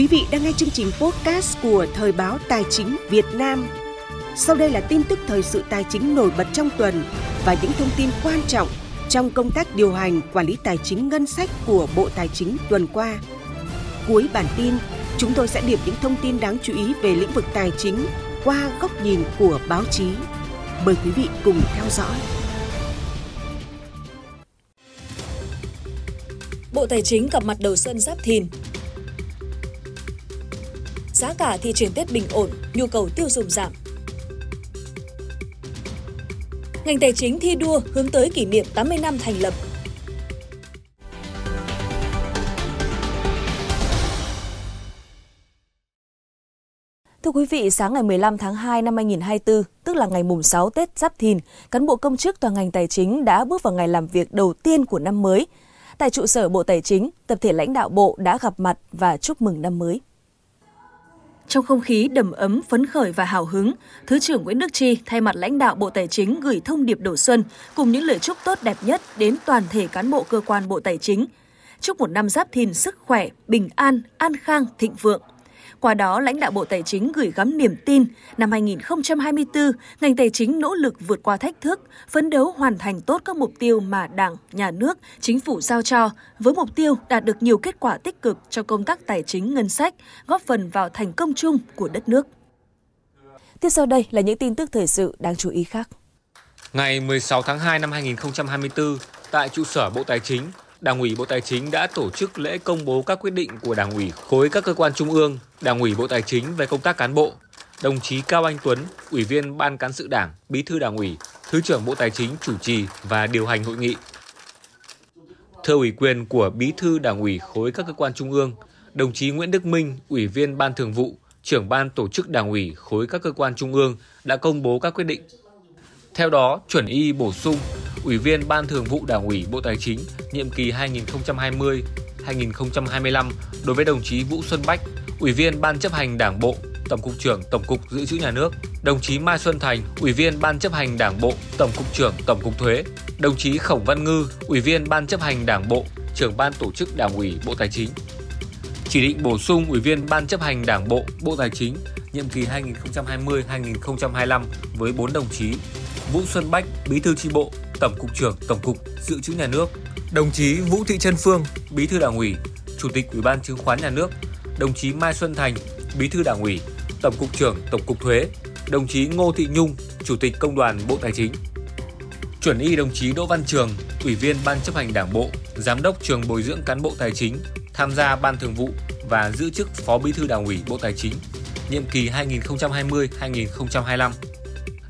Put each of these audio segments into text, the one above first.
Quý vị đang nghe chương trình podcast của Thời báo Tài chính Việt Nam. Sau đây là tin tức thời sự tài chính nổi bật trong tuần và những thông tin quan trọng trong công tác điều hành quản lý tài chính ngân sách của Bộ Tài chính tuần qua. Cuối bản tin, chúng tôi sẽ điểm những thông tin đáng chú ý về lĩnh vực tài chính qua góc nhìn của báo chí. Mời quý vị cùng theo dõi. Bộ Tài chính gặp mặt đầu xuân Giáp Thìn. Giá cả thị trường Tết bình ổn, nhu cầu tiêu dùng giảm. Ngành tài chính thi đua hướng tới kỷ niệm 80 năm thành lập. Thưa quý vị, sáng ngày 15 tháng 2 năm 2024, tức là ngày mùng 6 Tết Giáp Thìn, cán bộ công chức toàn ngành tài chính đã bước vào ngày làm việc đầu tiên của năm mới. Tại trụ sở Bộ Tài chính, tập thể lãnh đạo Bộ đã gặp mặt và chúc mừng năm mới. Trong không khí đầm ấm, phấn khởi và hào hứng, Thứ trưởng Nguyễn Đức Chi thay mặt lãnh đạo Bộ Tài chính gửi thông điệp đầu xuân cùng những lời chúc tốt đẹp nhất đến toàn thể cán bộ cơ quan Bộ Tài chính. Chúc một năm giáp thìn sức khỏe, bình an, an khang, thịnh vượng. Qua đó, lãnh đạo Bộ Tài chính gửi gắm niềm tin năm 2024, ngành tài chính nỗ lực vượt qua thách thức, phấn đấu hoàn thành tốt các mục tiêu mà Đảng, Nhà nước, Chính phủ giao cho, với mục tiêu đạt được nhiều kết quả tích cực cho công tác tài chính ngân sách, góp phần vào thành công chung của đất nước. Tiếp sau đây là những tin tức thời sự đáng chú ý khác. Ngày 16 tháng 2 năm 2024, tại trụ sở Bộ Tài chính, Đảng ủy Bộ Tài chính đã tổ chức lễ công bố các quyết định của Đảng ủy khối các cơ quan trung ương, Đảng ủy Bộ Tài chính về công tác cán bộ. Đồng chí Cao Anh Tuấn, Ủy viên Ban cán sự Đảng, Bí thư Đảng ủy, Thứ trưởng Bộ Tài chính chủ trì và điều hành hội nghị. Thưa ủy quyền của Bí thư Đảng ủy khối các cơ quan trung ương, đồng chí Nguyễn Đức Minh, Ủy viên Ban Thường vụ, trưởng ban tổ chức Đảng ủy khối các cơ quan trung ương đã công bố các quyết định. Theo đó, chuẩn y bổ sung Ủy viên Ban Thường vụ Đảng ủy Bộ Tài chính nhiệm kỳ 2020-2025 đối với đồng chí Vũ Xuân Bách, Ủy viên Ban chấp hành Đảng bộ, Tổng cục trưởng Tổng cục Dự trữ Nhà nước, đồng chí Mai Xuân Thành, Ủy viên Ban chấp hành Đảng bộ, Tổng cục trưởng Tổng cục Thuế, đồng chí Khổng Văn Ngư, Ủy viên Ban chấp hành Đảng bộ, trưởng Ban tổ chức Đảng ủy Bộ Tài chính. Chỉ định bổ sung Ủy viên Ban chấp hành Đảng bộ, Bộ Tài chính nhiệm kỳ 2020-2025 với 4 đồng chí Vũ Xuân Bách, Bí thư chi bộ, Tổng cục trưởng Tổng cục Dự trữ Nhà nước, đồng chí Vũ Thị Trân Phương, Bí thư Đảng ủy, Chủ tịch Ủy ban Chứng khoán Nhà nước, đồng chí Mai Xuân Thành, Bí thư Đảng ủy, Tổng cục trưởng Tổng cục Thuế, đồng chí Ngô Thị Nhung, Chủ tịch Công đoàn Bộ Tài chính. Chuẩn y đồng chí Đỗ Văn Trường, Ủy viên Ban chấp hành Đảng bộ, Giám đốc trường bồi dưỡng cán bộ tài chính, tham gia Ban thường vụ và giữ chức Phó Bí thư Đảng ủy Bộ Tài chính, nhiệm kỳ 2020-2025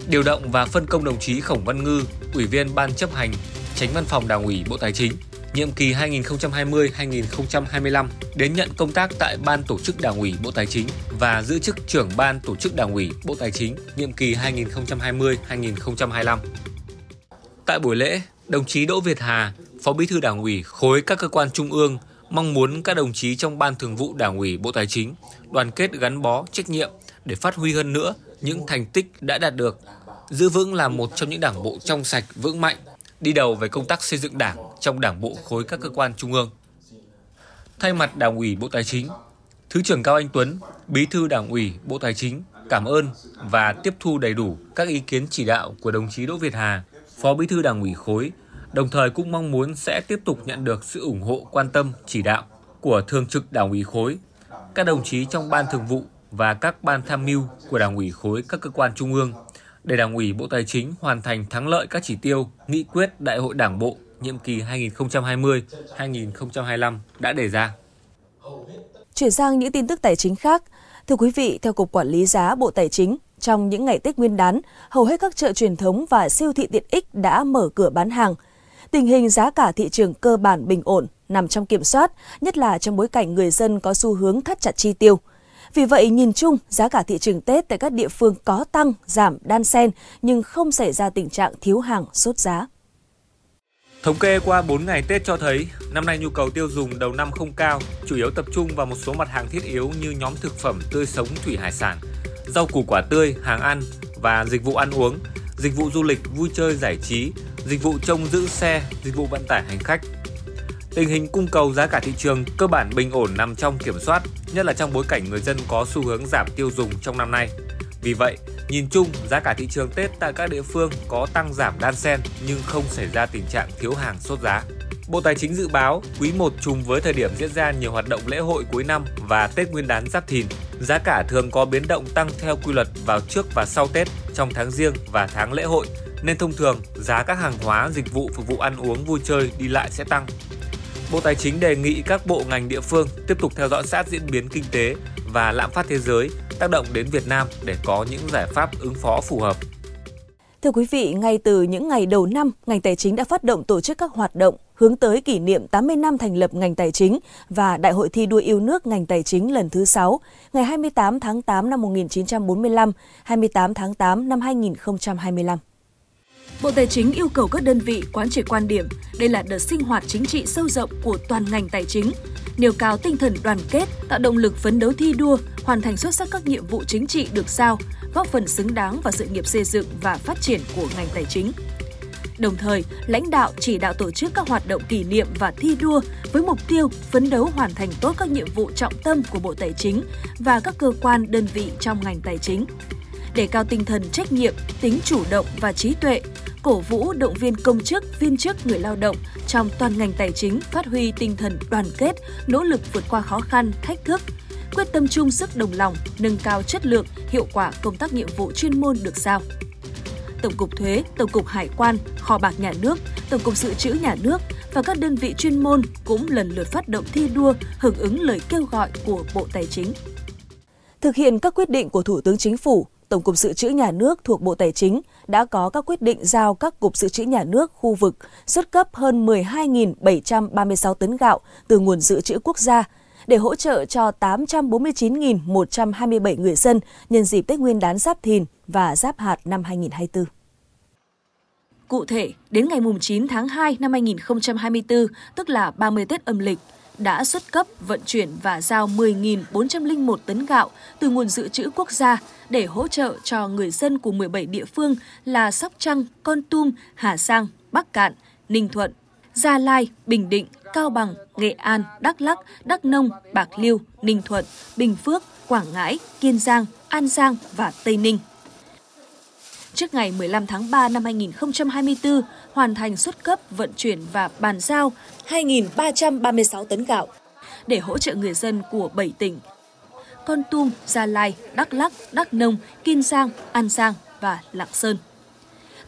điều động và phân công đồng chí Khổng Văn Ngư, Ủy viên Ban chấp hành, Tránh Văn phòng Đảng ủy Bộ Tài chính, nhiệm kỳ 2020-2025 đến nhận công tác tại Ban tổ chức Đảng ủy Bộ Tài chính và giữ chức trưởng Ban tổ chức Đảng ủy Bộ Tài chính, nhiệm kỳ 2020-2025. Tại buổi lễ, đồng chí Đỗ Việt Hà, Phó Bí thư Đảng ủy khối các cơ quan trung ương mong muốn các đồng chí trong Ban Thường vụ Đảng ủy Bộ Tài chính đoàn kết gắn bó trách nhiệm để phát huy hơn nữa những thành tích đã đạt được giữ vững là một trong những đảng bộ trong sạch, vững mạnh, đi đầu về công tác xây dựng đảng trong đảng bộ khối các cơ quan trung ương. Thay mặt Đảng ủy Bộ Tài chính, Thứ trưởng Cao Anh Tuấn, Bí thư Đảng ủy Bộ Tài chính cảm ơn và tiếp thu đầy đủ các ý kiến chỉ đạo của đồng chí Đỗ Việt Hà, Phó Bí thư Đảng ủy khối, đồng thời cũng mong muốn sẽ tiếp tục nhận được sự ủng hộ quan tâm chỉ đạo của Thường trực Đảng ủy khối, các đồng chí trong Ban Thường vụ và các ban tham mưu của Đảng ủy khối các cơ quan trung ương để Đảng ủy Bộ Tài chính hoàn thành thắng lợi các chỉ tiêu, nghị quyết Đại hội Đảng bộ nhiệm kỳ 2020-2025 đã đề ra. Chuyển sang những tin tức tài chính khác. Thưa quý vị, theo Cục Quản lý giá Bộ Tài chính, trong những ngày Tết Nguyên đán, hầu hết các chợ truyền thống và siêu thị tiện ích đã mở cửa bán hàng. Tình hình giá cả thị trường cơ bản bình ổn, nằm trong kiểm soát, nhất là trong bối cảnh người dân có xu hướng thắt chặt chi tiêu – vì vậy, nhìn chung, giá cả thị trường Tết tại các địa phương có tăng, giảm, đan xen, nhưng không xảy ra tình trạng thiếu hàng, sốt giá. Thống kê qua 4 ngày Tết cho thấy, năm nay nhu cầu tiêu dùng đầu năm không cao, chủ yếu tập trung vào một số mặt hàng thiết yếu như nhóm thực phẩm tươi sống thủy hải sản, rau củ quả tươi, hàng ăn và dịch vụ ăn uống, dịch vụ du lịch, vui chơi giải trí, dịch vụ trông giữ xe, dịch vụ vận tải hành khách. Tình hình cung cầu giá cả thị trường cơ bản bình ổn nằm trong kiểm soát, nhất là trong bối cảnh người dân có xu hướng giảm tiêu dùng trong năm nay. Vì vậy, nhìn chung giá cả thị trường Tết tại các địa phương có tăng giảm đan xen nhưng không xảy ra tình trạng thiếu hàng sốt giá. Bộ Tài chính dự báo quý 1 trùng với thời điểm diễn ra nhiều hoạt động lễ hội cuối năm và Tết Nguyên đán Giáp Thìn, giá cả thường có biến động tăng theo quy luật vào trước và sau Tết trong tháng riêng và tháng lễ hội, nên thông thường giá các hàng hóa, dịch vụ phục vụ ăn uống vui chơi đi lại sẽ tăng. Bộ Tài chính đề nghị các bộ ngành địa phương tiếp tục theo dõi sát diễn biến kinh tế và lạm phát thế giới tác động đến Việt Nam để có những giải pháp ứng phó phù hợp. Thưa quý vị, ngay từ những ngày đầu năm, ngành tài chính đã phát động tổ chức các hoạt động hướng tới kỷ niệm 80 năm thành lập ngành tài chính và Đại hội thi đua yêu nước ngành tài chính lần thứ 6, ngày 28 tháng 8 năm 1945, 28 tháng 8 năm 2025. Bộ Tài chính yêu cầu các đơn vị quán triệt quan điểm, đây là đợt sinh hoạt chính trị sâu rộng của toàn ngành tài chính, nêu cao tinh thần đoàn kết, tạo động lực phấn đấu thi đua, hoàn thành xuất sắc các nhiệm vụ chính trị được giao, góp phần xứng đáng vào sự nghiệp xây dựng và phát triển của ngành tài chính. Đồng thời, lãnh đạo chỉ đạo tổ chức các hoạt động kỷ niệm và thi đua với mục tiêu phấn đấu hoàn thành tốt các nhiệm vụ trọng tâm của Bộ Tài chính và các cơ quan đơn vị trong ngành tài chính. Để cao tinh thần trách nhiệm, tính chủ động và trí tuệ, cổ vũ động viên công chức, viên chức, người lao động trong toàn ngành tài chính phát huy tinh thần đoàn kết, nỗ lực vượt qua khó khăn, thách thức, quyết tâm chung sức đồng lòng, nâng cao chất lượng, hiệu quả công tác nhiệm vụ chuyên môn được giao. Tổng cục Thuế, Tổng cục Hải quan, Kho bạc Nhà nước, Tổng cục Dự trữ Nhà nước và các đơn vị chuyên môn cũng lần lượt phát động thi đua hưởng ứng lời kêu gọi của Bộ Tài chính. Thực hiện các quyết định của Thủ tướng Chính phủ, Tổng cục Dự trữ Nhà nước thuộc Bộ Tài chính đã có các quyết định giao các cục dự trữ nhà nước khu vực xuất cấp hơn 12.736 tấn gạo từ nguồn dự trữ quốc gia để hỗ trợ cho 849.127 người dân nhân dịp Tết Nguyên đán Giáp Thìn và Giáp Hạt năm 2024. Cụ thể, đến ngày 9 tháng 2 năm 2024, tức là 30 Tết âm lịch, đã xuất cấp, vận chuyển và giao 10.401 tấn gạo từ nguồn dự trữ quốc gia để hỗ trợ cho người dân của 17 địa phương là Sóc Trăng, Con Tum, Hà Giang, Bắc Cạn, Ninh Thuận, Gia Lai, Bình Định, Cao Bằng, Nghệ An, Đắk Lắc, Đắk Nông, Bạc Liêu, Ninh Thuận, Bình Phước, Quảng Ngãi, Kiên Giang, An Giang và Tây Ninh. Trước ngày 15 tháng 3 năm 2024, hoàn thành xuất cấp, vận chuyển và bàn giao 2.336 tấn gạo để hỗ trợ người dân của 7 tỉnh Con Tum, Gia Lai, Đắk Lắc, Đắk Nông, Kiên Giang, An Giang và Lạng Sơn.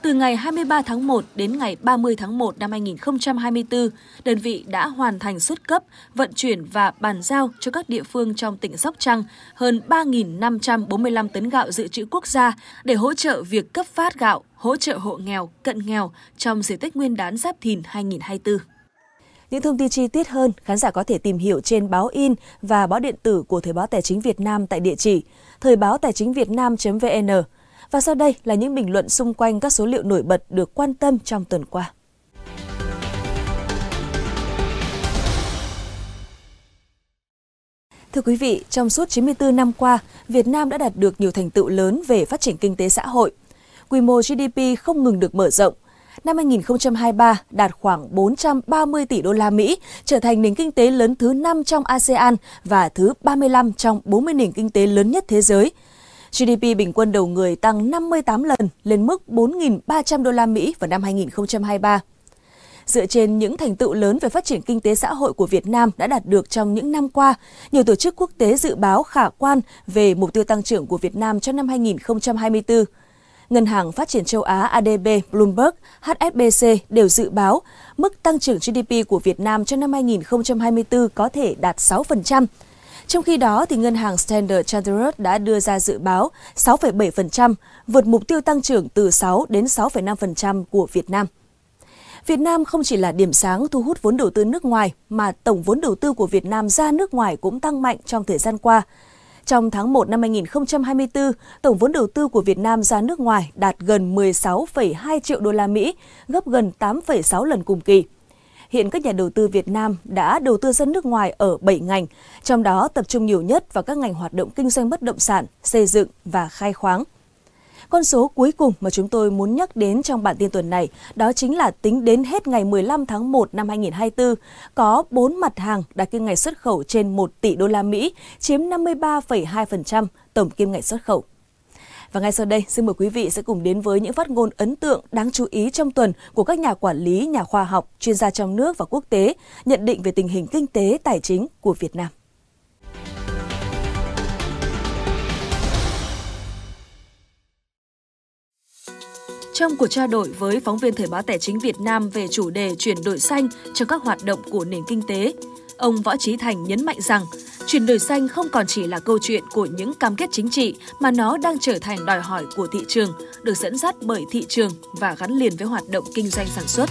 Từ ngày 23 tháng 1 đến ngày 30 tháng 1 năm 2024, đơn vị đã hoàn thành xuất cấp, vận chuyển và bàn giao cho các địa phương trong tỉnh Sóc Trăng hơn 3.545 tấn gạo dự trữ quốc gia để hỗ trợ việc cấp phát gạo, hỗ trợ hộ nghèo, cận nghèo trong dịp Tết Nguyên đán Giáp Thìn 2024. Những thông tin chi tiết hơn, khán giả có thể tìm hiểu trên báo in và báo điện tử của Thời báo Tài chính Việt Nam tại địa chỉ thời báo tài chính việt nam.vn. Và sau đây là những bình luận xung quanh các số liệu nổi bật được quan tâm trong tuần qua. Thưa quý vị, trong suốt 94 năm qua, Việt Nam đã đạt được nhiều thành tựu lớn về phát triển kinh tế xã hội. Quy mô GDP không ngừng được mở rộng. Năm 2023 đạt khoảng 430 tỷ đô la Mỹ, trở thành nền kinh tế lớn thứ 5 trong ASEAN và thứ 35 trong 40 nền kinh tế lớn nhất thế giới – GDP bình quân đầu người tăng 58 lần lên mức 4.300 đô la Mỹ vào năm 2023. Dựa trên những thành tựu lớn về phát triển kinh tế xã hội của Việt Nam đã đạt được trong những năm qua, nhiều tổ chức quốc tế dự báo khả quan về mục tiêu tăng trưởng của Việt Nam cho năm 2024. Ngân hàng Phát triển châu Á ADB, Bloomberg, HSBC đều dự báo mức tăng trưởng GDP của Việt Nam cho năm 2024 có thể đạt 6%, trong khi đó, thì ngân hàng Standard Chartered đã đưa ra dự báo 6,7%, vượt mục tiêu tăng trưởng từ 6 đến 6,5% của Việt Nam. Việt Nam không chỉ là điểm sáng thu hút vốn đầu tư nước ngoài, mà tổng vốn đầu tư của Việt Nam ra nước ngoài cũng tăng mạnh trong thời gian qua. Trong tháng 1 năm 2024, tổng vốn đầu tư của Việt Nam ra nước ngoài đạt gần 16,2 triệu đô la Mỹ, gấp gần 8,6 lần cùng kỳ hiện các nhà đầu tư Việt Nam đã đầu tư ra nước ngoài ở 7 ngành, trong đó tập trung nhiều nhất vào các ngành hoạt động kinh doanh bất động sản, xây dựng và khai khoáng. Con số cuối cùng mà chúng tôi muốn nhắc đến trong bản tin tuần này đó chính là tính đến hết ngày 15 tháng 1 năm 2024, có 4 mặt hàng đạt kim ngạch xuất khẩu trên 1 tỷ đô la Mỹ, chiếm 53,2% tổng kim ngạch xuất khẩu. Và ngay sau đây, xin mời quý vị sẽ cùng đến với những phát ngôn ấn tượng đáng chú ý trong tuần của các nhà quản lý, nhà khoa học, chuyên gia trong nước và quốc tế, nhận định về tình hình kinh tế, tài chính của Việt Nam. Trong cuộc trao đổi với phóng viên Thời báo Tài chính Việt Nam về chủ đề chuyển đổi xanh trong các hoạt động của nền kinh tế, ông Võ Trí Thành nhấn mạnh rằng chuyển đổi xanh không còn chỉ là câu chuyện của những cam kết chính trị mà nó đang trở thành đòi hỏi của thị trường, được dẫn dắt bởi thị trường và gắn liền với hoạt động kinh doanh sản xuất.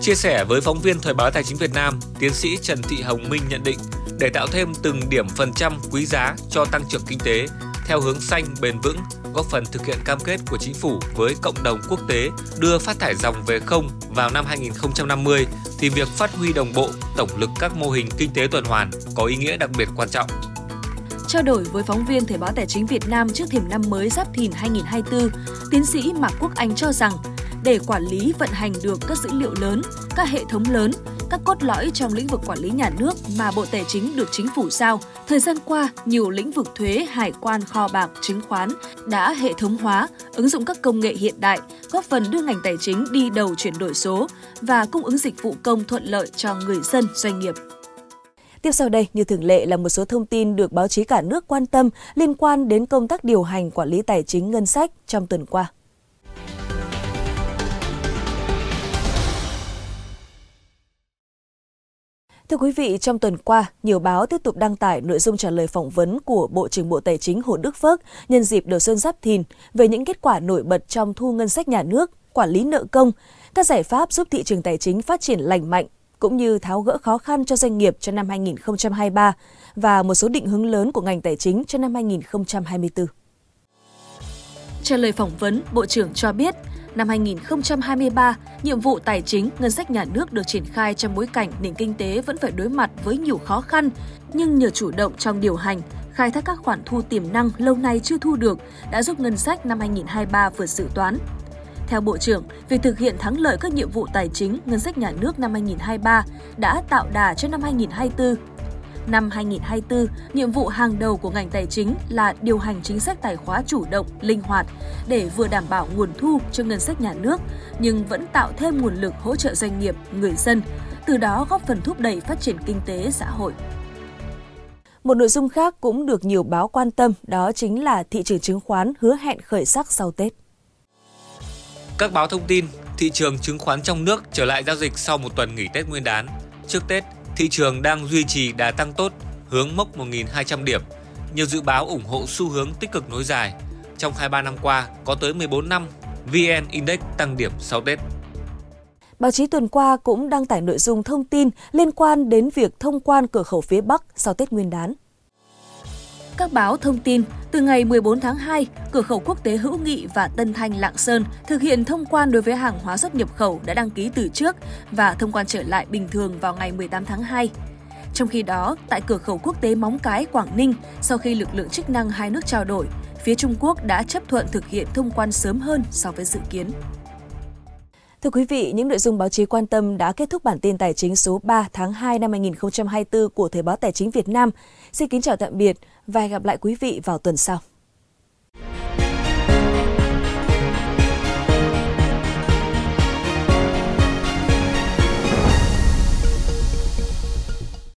Chia sẻ với phóng viên Thời báo Tài chính Việt Nam, tiến sĩ Trần Thị Hồng Minh nhận định, để tạo thêm từng điểm phần trăm quý giá cho tăng trưởng kinh tế theo hướng xanh bền vững, góp phần thực hiện cam kết của chính phủ với cộng đồng quốc tế đưa phát thải dòng về không vào năm 2050 thì việc phát huy đồng bộ tổng lực các mô hình kinh tế tuần hoàn có ý nghĩa đặc biệt quan trọng. Trao đổi với phóng viên Thời báo Tài chính Việt Nam trước thềm năm mới Giáp Thìn 2024, tiến sĩ Mạc Quốc Anh cho rằng để quản lý vận hành được các dữ liệu lớn, các hệ thống lớn, các cốt lõi trong lĩnh vực quản lý nhà nước mà Bộ Tài chính được chính phủ giao. Thời gian qua, nhiều lĩnh vực thuế, hải quan, kho bạc, chứng khoán đã hệ thống hóa, ứng dụng các công nghệ hiện đại, góp phần đưa ngành tài chính đi đầu chuyển đổi số và cung ứng dịch vụ công thuận lợi cho người dân, doanh nghiệp. Tiếp sau đây, như thường lệ là một số thông tin được báo chí cả nước quan tâm liên quan đến công tác điều hành quản lý tài chính ngân sách trong tuần qua. Thưa quý vị, trong tuần qua, nhiều báo tiếp tục đăng tải nội dung trả lời phỏng vấn của Bộ trưởng Bộ Tài chính Hồ Đức Phước nhân dịp đầu xuân Giáp Thìn về những kết quả nổi bật trong thu ngân sách nhà nước, quản lý nợ công, các giải pháp giúp thị trường tài chính phát triển lành mạnh cũng như tháo gỡ khó khăn cho doanh nghiệp cho năm 2023 và một số định hướng lớn của ngành tài chính cho năm 2024. Trả lời phỏng vấn, Bộ trưởng cho biết, Năm 2023, nhiệm vụ tài chính, ngân sách nhà nước được triển khai trong bối cảnh nền kinh tế vẫn phải đối mặt với nhiều khó khăn, nhưng nhờ chủ động trong điều hành, khai thác các khoản thu tiềm năng lâu nay chưa thu được đã giúp ngân sách năm 2023 vượt dự toán. Theo Bộ trưởng, việc thực hiện thắng lợi các nhiệm vụ tài chính, ngân sách nhà nước năm 2023 đã tạo đà cho năm 2024 Năm 2024, nhiệm vụ hàng đầu của ngành tài chính là điều hành chính sách tài khóa chủ động, linh hoạt để vừa đảm bảo nguồn thu cho ngân sách nhà nước nhưng vẫn tạo thêm nguồn lực hỗ trợ doanh nghiệp, người dân, từ đó góp phần thúc đẩy phát triển kinh tế xã hội. Một nội dung khác cũng được nhiều báo quan tâm đó chính là thị trường chứng khoán hứa hẹn khởi sắc sau Tết. Các báo thông tin, thị trường chứng khoán trong nước trở lại giao dịch sau một tuần nghỉ Tết Nguyên đán. Trước Tết, thị trường đang duy trì đà tăng tốt, hướng mốc 1.200 điểm. Nhiều dự báo ủng hộ xu hướng tích cực nối dài. Trong 23 năm qua, có tới 14 năm, VN Index tăng điểm sau Tết. Báo chí tuần qua cũng đăng tải nội dung thông tin liên quan đến việc thông quan cửa khẩu phía Bắc sau Tết Nguyên đán. Các báo thông tin, từ ngày 14 tháng 2, cửa khẩu quốc tế Hữu Nghị và Tân Thanh Lạng Sơn thực hiện thông quan đối với hàng hóa xuất nhập khẩu đã đăng ký từ trước và thông quan trở lại bình thường vào ngày 18 tháng 2. Trong khi đó, tại cửa khẩu quốc tế Móng Cái, Quảng Ninh, sau khi lực lượng chức năng hai nước trao đổi, phía Trung Quốc đã chấp thuận thực hiện thông quan sớm hơn so với dự kiến. Thưa quý vị, những nội dung báo chí quan tâm đã kết thúc bản tin tài chính số 3 tháng 2 năm 2024 của Thời báo Tài chính Việt Nam. Xin kính chào tạm biệt và hẹn gặp lại quý vị vào tuần sau.